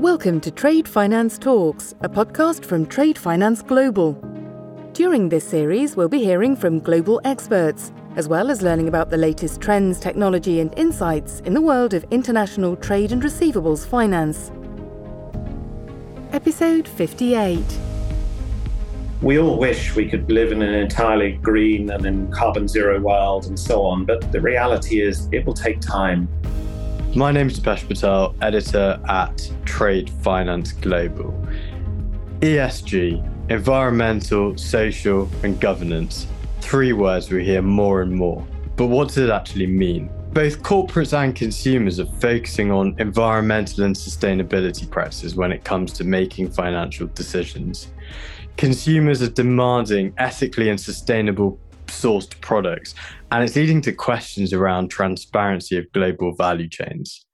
Welcome to Trade Finance Talks, a podcast from Trade Finance Global. During this series, we'll be hearing from global experts, as well as learning about the latest trends, technology, and insights in the world of international trade and receivables finance. Episode 58. We all wish we could live in an entirely green and in carbon zero world and so on, but the reality is it will take time. My name is Dipesh Patel, editor at Trade Finance Global. ESG, environmental, social, and governance. Three words we hear more and more. But what does it actually mean? Both corporates and consumers are focusing on environmental and sustainability practices when it comes to making financial decisions. Consumers are demanding ethically and sustainable sourced products, and it's leading to questions around transparency of global value chains.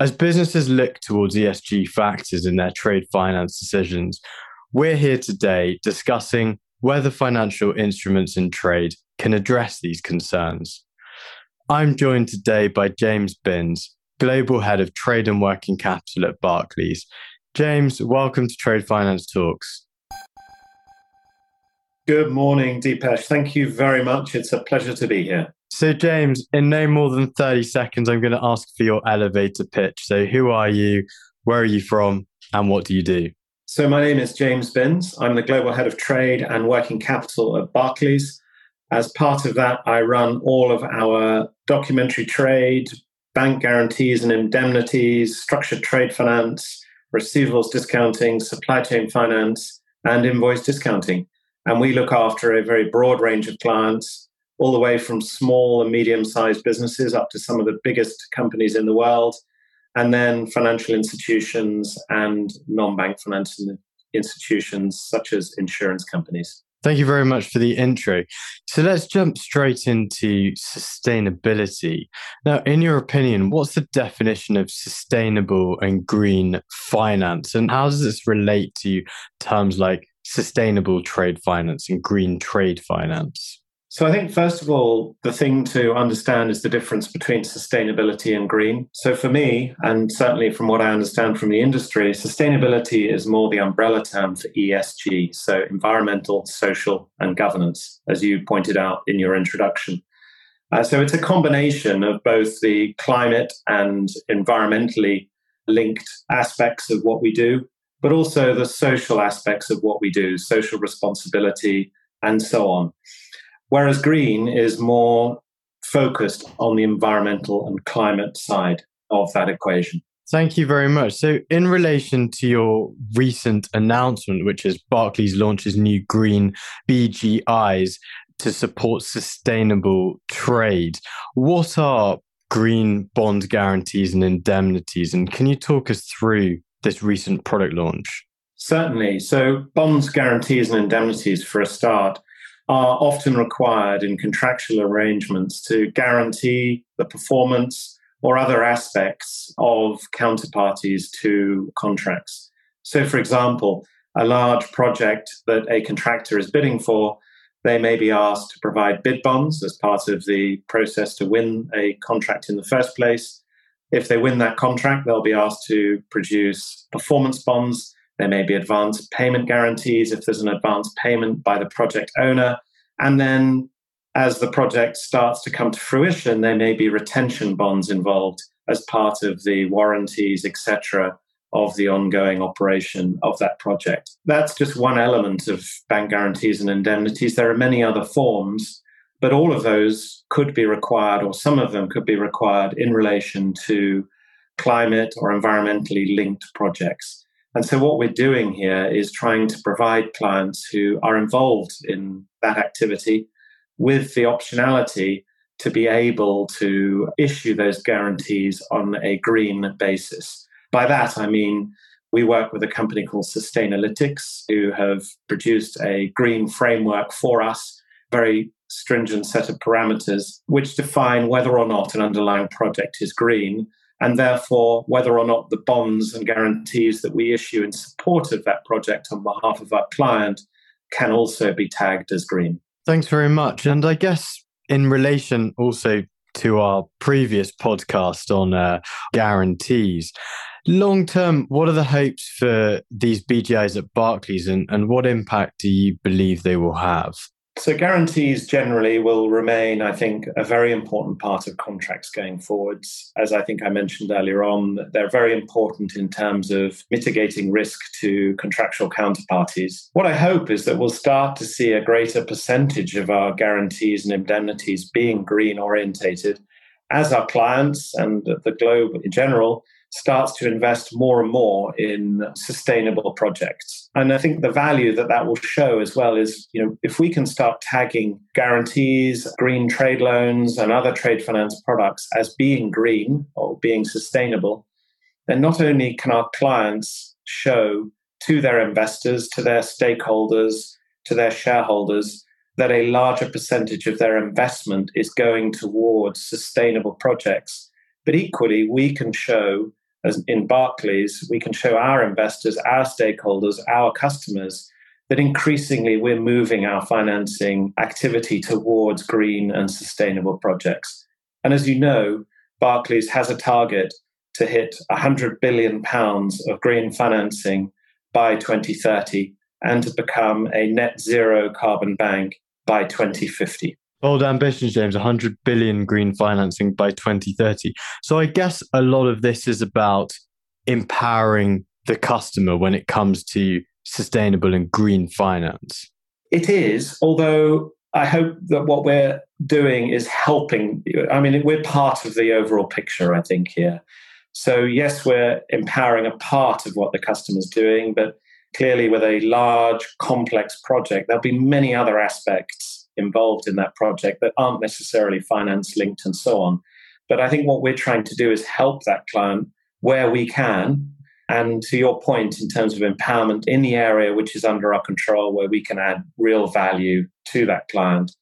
As businesses look towards ESG factors in their trade finance decisions, we're here today discussing whether financial instruments in trade can address these concerns. I'm joined today by James Binns, Global Head of Trade and Working Capital at Barclays. James, welcome to Trade Finance Talks. Good morning, Dipesh. Thank you very much. It's a pleasure to be here. So, James, in no more than 30 seconds, I'm going to ask for your elevator pitch. So, who are you? Where are you from? And what do you do? So, my name is James Binns. I'm the Global Head of Trade and Working Capital at Barclays. As part of that, I run all of our documentary trade, bank guarantees and indemnities, structured trade finance, receivables discounting, supply chain finance, and invoice discounting. And we look after a very broad range of clients, all the way from small and medium sized businesses up to some of the biggest companies in the world, and then financial institutions and non bank financial institutions such as insurance companies. Thank you very much for the intro. So let's jump straight into sustainability. Now, in your opinion, what's the definition of sustainable and green finance? And how does this relate to terms like sustainable trade finance and green trade finance? So, I think, first of all, the thing to understand is the difference between sustainability and green. So, for me, and certainly from what I understand from the industry, sustainability is more the umbrella term for ESG, so environmental, social, and governance, as you pointed out in your introduction. Uh, so, it's a combination of both the climate and environmentally linked aspects of what we do, but also the social aspects of what we do, social responsibility, and so on. Whereas green is more focused on the environmental and climate side of that equation. Thank you very much. So, in relation to your recent announcement, which is Barclays launches new green BGIs to support sustainable trade, what are green bond guarantees and indemnities? And can you talk us through this recent product launch? Certainly. So, bonds, guarantees, and indemnities, for a start, are often required in contractual arrangements to guarantee the performance or other aspects of counterparties to contracts. So, for example, a large project that a contractor is bidding for, they may be asked to provide bid bonds as part of the process to win a contract in the first place. If they win that contract, they'll be asked to produce performance bonds. There may be advance payment guarantees if there's an advance payment by the project owner. And then as the project starts to come to fruition, there may be retention bonds involved as part of the warranties, etc., of the ongoing operation of that project. That's just one element of bank guarantees and indemnities. There are many other forms but all of those could be required, or some of them could be required in relation to climate or environmentally linked projects. And so, what we're doing here is trying to provide clients who are involved in that activity with the optionality to be able to issue those guarantees on a green basis. By that, I mean we work with a company called Sustainalytics, who have produced a green framework for us, very stringent set of parameters which define whether or not an underlying project is green and therefore whether or not the bonds and guarantees that we issue in support of that project on behalf of our client can also be tagged as green. Thanks very much. And I guess in relation also to our previous podcast on uh, guarantees, Long term, what are the hopes for these BGIs at Barclays and, and what impact do you believe they will have? So, guarantees generally will remain, I think, a very important part of contracts going forwards. As I think I mentioned earlier on, they're very important in terms of mitigating risk to contractual counterparties. What I hope is that we'll start to see a greater percentage of our guarantees and indemnities being green orientated as our clients and the globe in general starts to invest more and more in sustainable projects. And I think the value that that will show as well is, you know, if we can start tagging guarantees, green trade loans, and other trade finance products as being green or being sustainable, then not only can our clients show to their investors, to their stakeholders, to their shareholders, that a larger percentage of their investment is going towards sustainable projects. But equally, we can show as in Barclays, we can show our investors, our stakeholders, our customers that increasingly we're moving our financing activity towards green and sustainable projects. And as you know, Barclays has a target to hit 100 billion pounds of green financing by 2030 and to become a net zero carbon bank by 2050. Bold ambitions, James, 100 billion green financing by 2030. So I guess a lot of this is about empowering the customer when it comes to sustainable and green finance. It is, although I hope that what we're doing is helping. I mean, we're part of the overall picture, I think, here. So, yes, we're empowering a part of what the customer's doing, but clearly, with a large, complex project, there'll be many other aspects involved in that project that aren't necessarily finance linked and so on. But I think what we're trying to do is help that client where we can. And to your point, in terms of empowerment in the area which is under our control, where we can add real value to that client.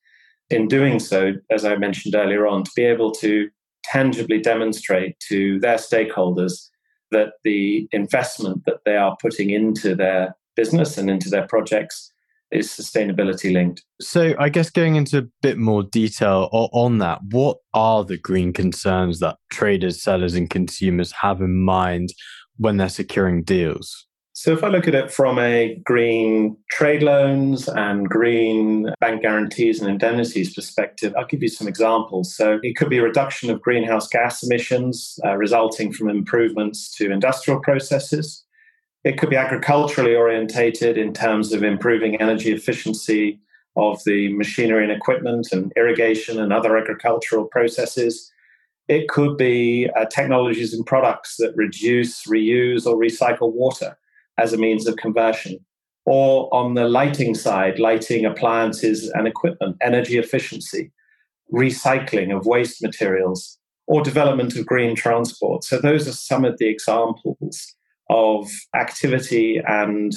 In doing so, as I mentioned earlier on, to be able to tangibly demonstrate to their stakeholders that the investment that they are putting into their business and into their projects is sustainability linked. So, I guess going into a bit more detail on that, what are the green concerns that traders, sellers, and consumers have in mind when they're securing deals? So, if I look at it from a green trade loans and green bank guarantees and indemnities perspective, I'll give you some examples. So, it could be a reduction of greenhouse gas emissions uh, resulting from improvements to industrial processes. It could be agriculturally orientated in terms of improving energy efficiency of the machinery and equipment and irrigation and other agricultural processes. It could be uh, technologies and products that reduce, reuse, or recycle water as a means of conversion. Or on the lighting side, lighting appliances and equipment, energy efficiency, recycling of waste materials, or development of green transport. So, those are some of the examples of activity and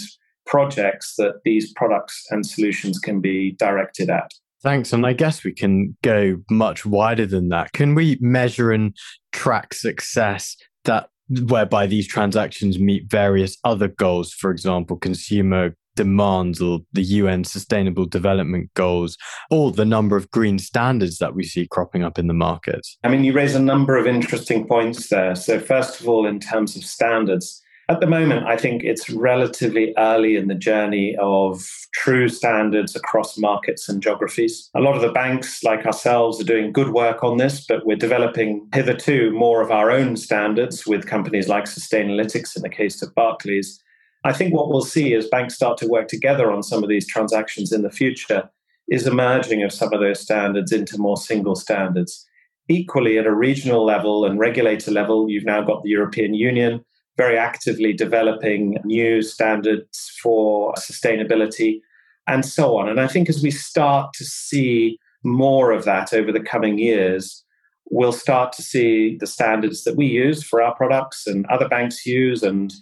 projects that these products and solutions can be directed at. Thanks. And I guess we can go much wider than that. Can we measure and track success that whereby these transactions meet various other goals, for example, consumer demands or the UN sustainable development goals or the number of green standards that we see cropping up in the market? I mean, you raise a number of interesting points there. So, first of all, in terms of standards, at the moment, I think it's relatively early in the journey of true standards across markets and geographies. A lot of the banks, like ourselves, are doing good work on this, but we're developing hitherto more of our own standards with companies like Sustainalytics in the case of Barclays. I think what we'll see as banks start to work together on some of these transactions in the future is a merging of some of those standards into more single standards. Equally, at a regional level and regulator level, you've now got the European Union very actively developing new standards for sustainability and so on. And I think as we start to see more of that over the coming years, we'll start to see the standards that we use for our products and other banks use and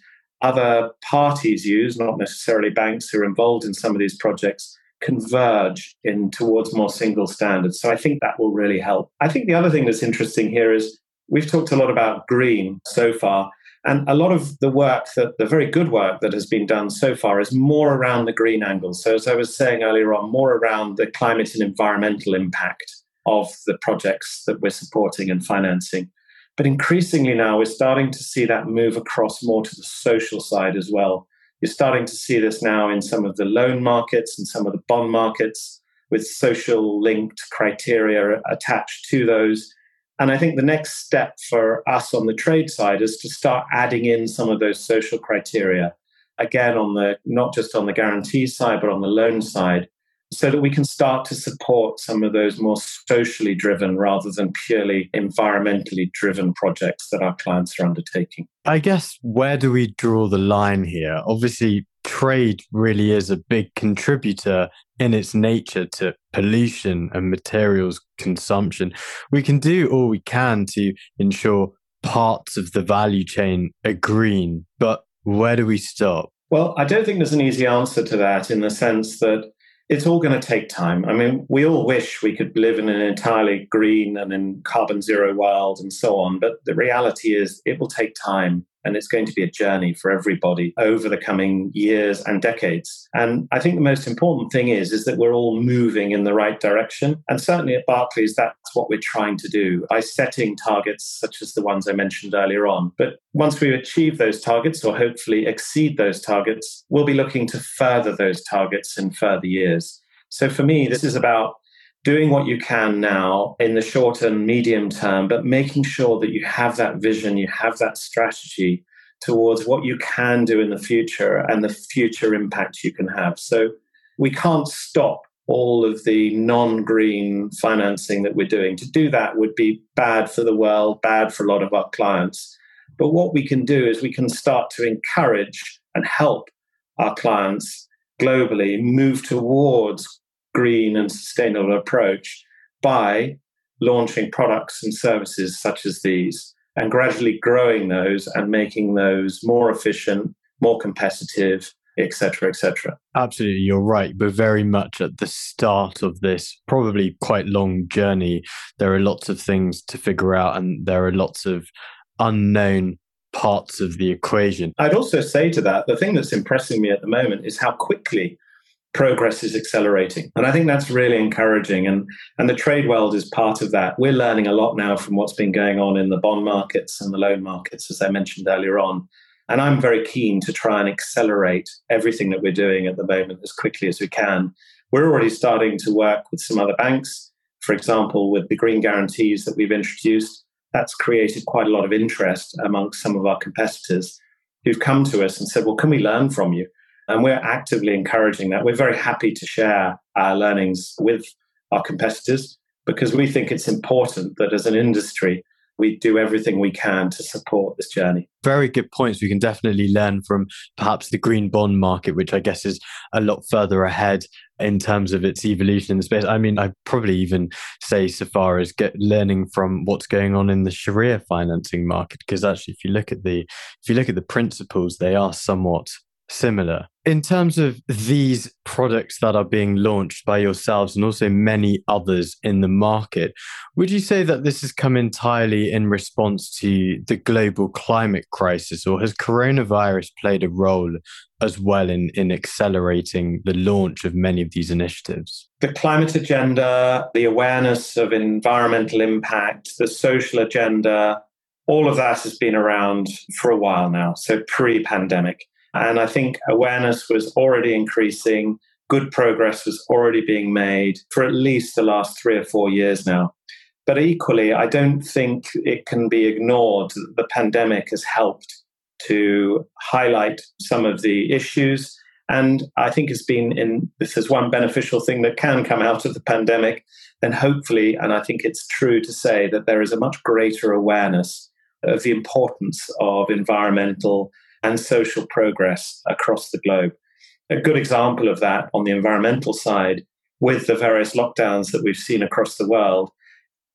other parties use, not necessarily banks who are involved in some of these projects, converge in towards more single standards. So I think that will really help. I think the other thing that's interesting here is we've talked a lot about green so far. And a lot of the work that the very good work that has been done so far is more around the green angle. So, as I was saying earlier on, more around the climate and environmental impact of the projects that we're supporting and financing. But increasingly now, we're starting to see that move across more to the social side as well. You're starting to see this now in some of the loan markets and some of the bond markets with social linked criteria attached to those. And I think the next step for us on the trade side is to start adding in some of those social criteria. Again, on the not just on the guarantee side, but on the loan side, so that we can start to support some of those more socially driven rather than purely environmentally driven projects that our clients are undertaking. I guess where do we draw the line here? Obviously, trade really is a big contributor in its nature to pollution and materials consumption. We can do all we can to ensure parts of the value chain are green, but where do we stop? Well, I don't think there's an easy answer to that in the sense that it's all going to take time. I mean, we all wish we could live in an entirely green and in carbon zero world and so on, but the reality is it will take time and it's going to be a journey for everybody over the coming years and decades. And I think the most important thing is is that we're all moving in the right direction. And certainly at Barclays, that's what we're trying to do by setting targets such as the ones I mentioned earlier on. But once we achieve those targets or hopefully exceed those targets, we'll be looking to further those targets in further years. So for me, this is about doing what you can now in the short and medium term, but making sure that you have that vision, you have that strategy towards what you can do in the future and the future impact you can have. So we can't stop all of the non green financing that we're doing. To do that would be bad for the world, bad for a lot of our clients. But what we can do is we can start to encourage and help our clients globally move towards green and sustainable approach by launching products and services such as these and gradually growing those and making those more efficient, more competitive, etc., etc. Absolutely, you're right. We're very much at the start of this probably quite long journey. There are lots of things to figure out, and there are lots of unknown parts of the equation. I'd also say to that, the thing that's impressing me at the moment is how quickly progress is accelerating. And I think that's really encouraging. And, and the trade world is part of that. We're learning a lot now from what's been going on in the bond markets and the loan markets, as I mentioned earlier on. And I'm very keen to try and accelerate everything that we're doing at the moment as quickly as we can. We're already starting to work with some other banks. For example, with the green guarantees that we've introduced, that's created quite a lot of interest amongst some of our competitors who've come to us and said, Well, can we learn from you? And we're actively encouraging that. We're very happy to share our learnings with our competitors because we think it's important that as an industry, we do everything we can to support this journey. Very good points. We can definitely learn from perhaps the green bond market, which I guess is a lot further ahead in terms of its evolution in the space. I mean, I'd probably even say so far as get learning from what's going on in the Sharia financing market, because actually, if you look at the if you look at the principles, they are somewhat similar. In terms of these products that are being launched by yourselves and also many others in the market, would you say that this has come entirely in response to the global climate crisis, or has coronavirus played a role as well in, in accelerating the launch of many of these initiatives? The climate agenda, the awareness of environmental impact, the social agenda, all of that has been around for a while now, so pre pandemic. And I think awareness was already increasing. Good progress was already being made for at least the last three or four years now. But equally, I don't think it can be ignored that the pandemic has helped to highlight some of the issues. And I think it's been in this is one beneficial thing that can come out of the pandemic. Then hopefully, and I think it's true to say that there is a much greater awareness of the importance of environmental and social progress across the globe. A good example of that on the environmental side, with the various lockdowns that we've seen across the world,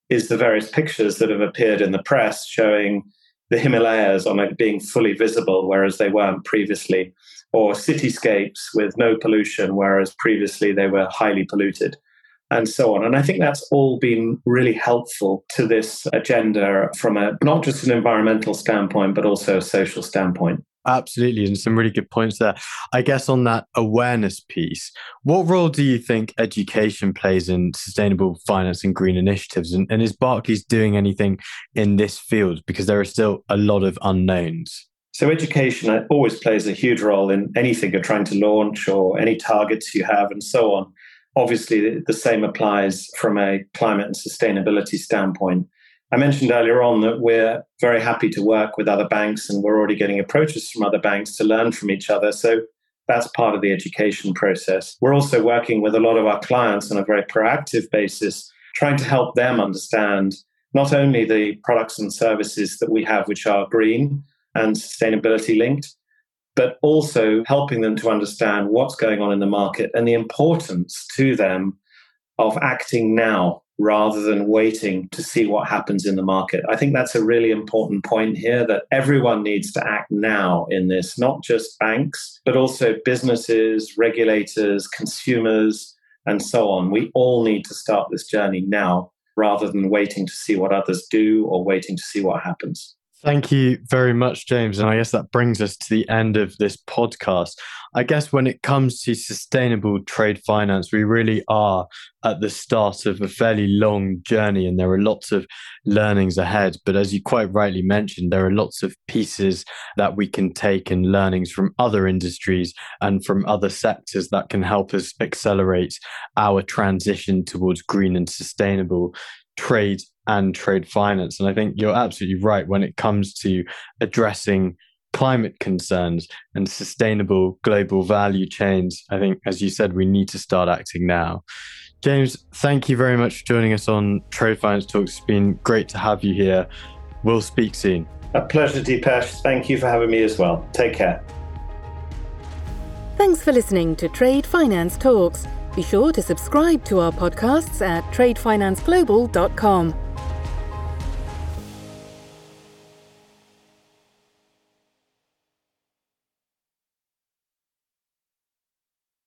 is the various pictures that have appeared in the press showing the Himalayas on it being fully visible, whereas they weren't previously, or cityscapes with no pollution, whereas previously they were highly polluted, and so on. And I think that's all been really helpful to this agenda from a not just an environmental standpoint, but also a social standpoint. Absolutely. And some really good points there. I guess on that awareness piece, what role do you think education plays in sustainable finance and green initiatives? And, and is Barclays doing anything in this field? Because there are still a lot of unknowns. So, education uh, always plays a huge role in anything you're trying to launch or any targets you have, and so on. Obviously, the same applies from a climate and sustainability standpoint. I mentioned earlier on that we're very happy to work with other banks and we're already getting approaches from other banks to learn from each other. So that's part of the education process. We're also working with a lot of our clients on a very proactive basis, trying to help them understand not only the products and services that we have, which are green and sustainability linked, but also helping them to understand what's going on in the market and the importance to them of acting now rather than waiting to see what happens in the market. I think that's a really important point here that everyone needs to act now in this, not just banks, but also businesses, regulators, consumers, and so on. We all need to start this journey now rather than waiting to see what others do or waiting to see what happens. Thank you very much, James. And I guess that brings us to the end of this podcast. I guess when it comes to sustainable trade finance, we really are at the start of a fairly long journey, and there are lots of learnings ahead. But as you quite rightly mentioned, there are lots of pieces that we can take and learnings from other industries and from other sectors that can help us accelerate our transition towards green and sustainable trade and trade finance. And I think you're absolutely right when it comes to addressing climate concerns and sustainable global value chains. I think, as you said, we need to start acting now. James, thank you very much for joining us on Trade Finance Talks. It's been great to have you here. We'll speak soon. A pleasure, Dipesh. Thank you for having me as well. Take care. Thanks for listening to Trade Finance Talks. Be sure to subscribe to our podcasts at tradefinanceglobal.com.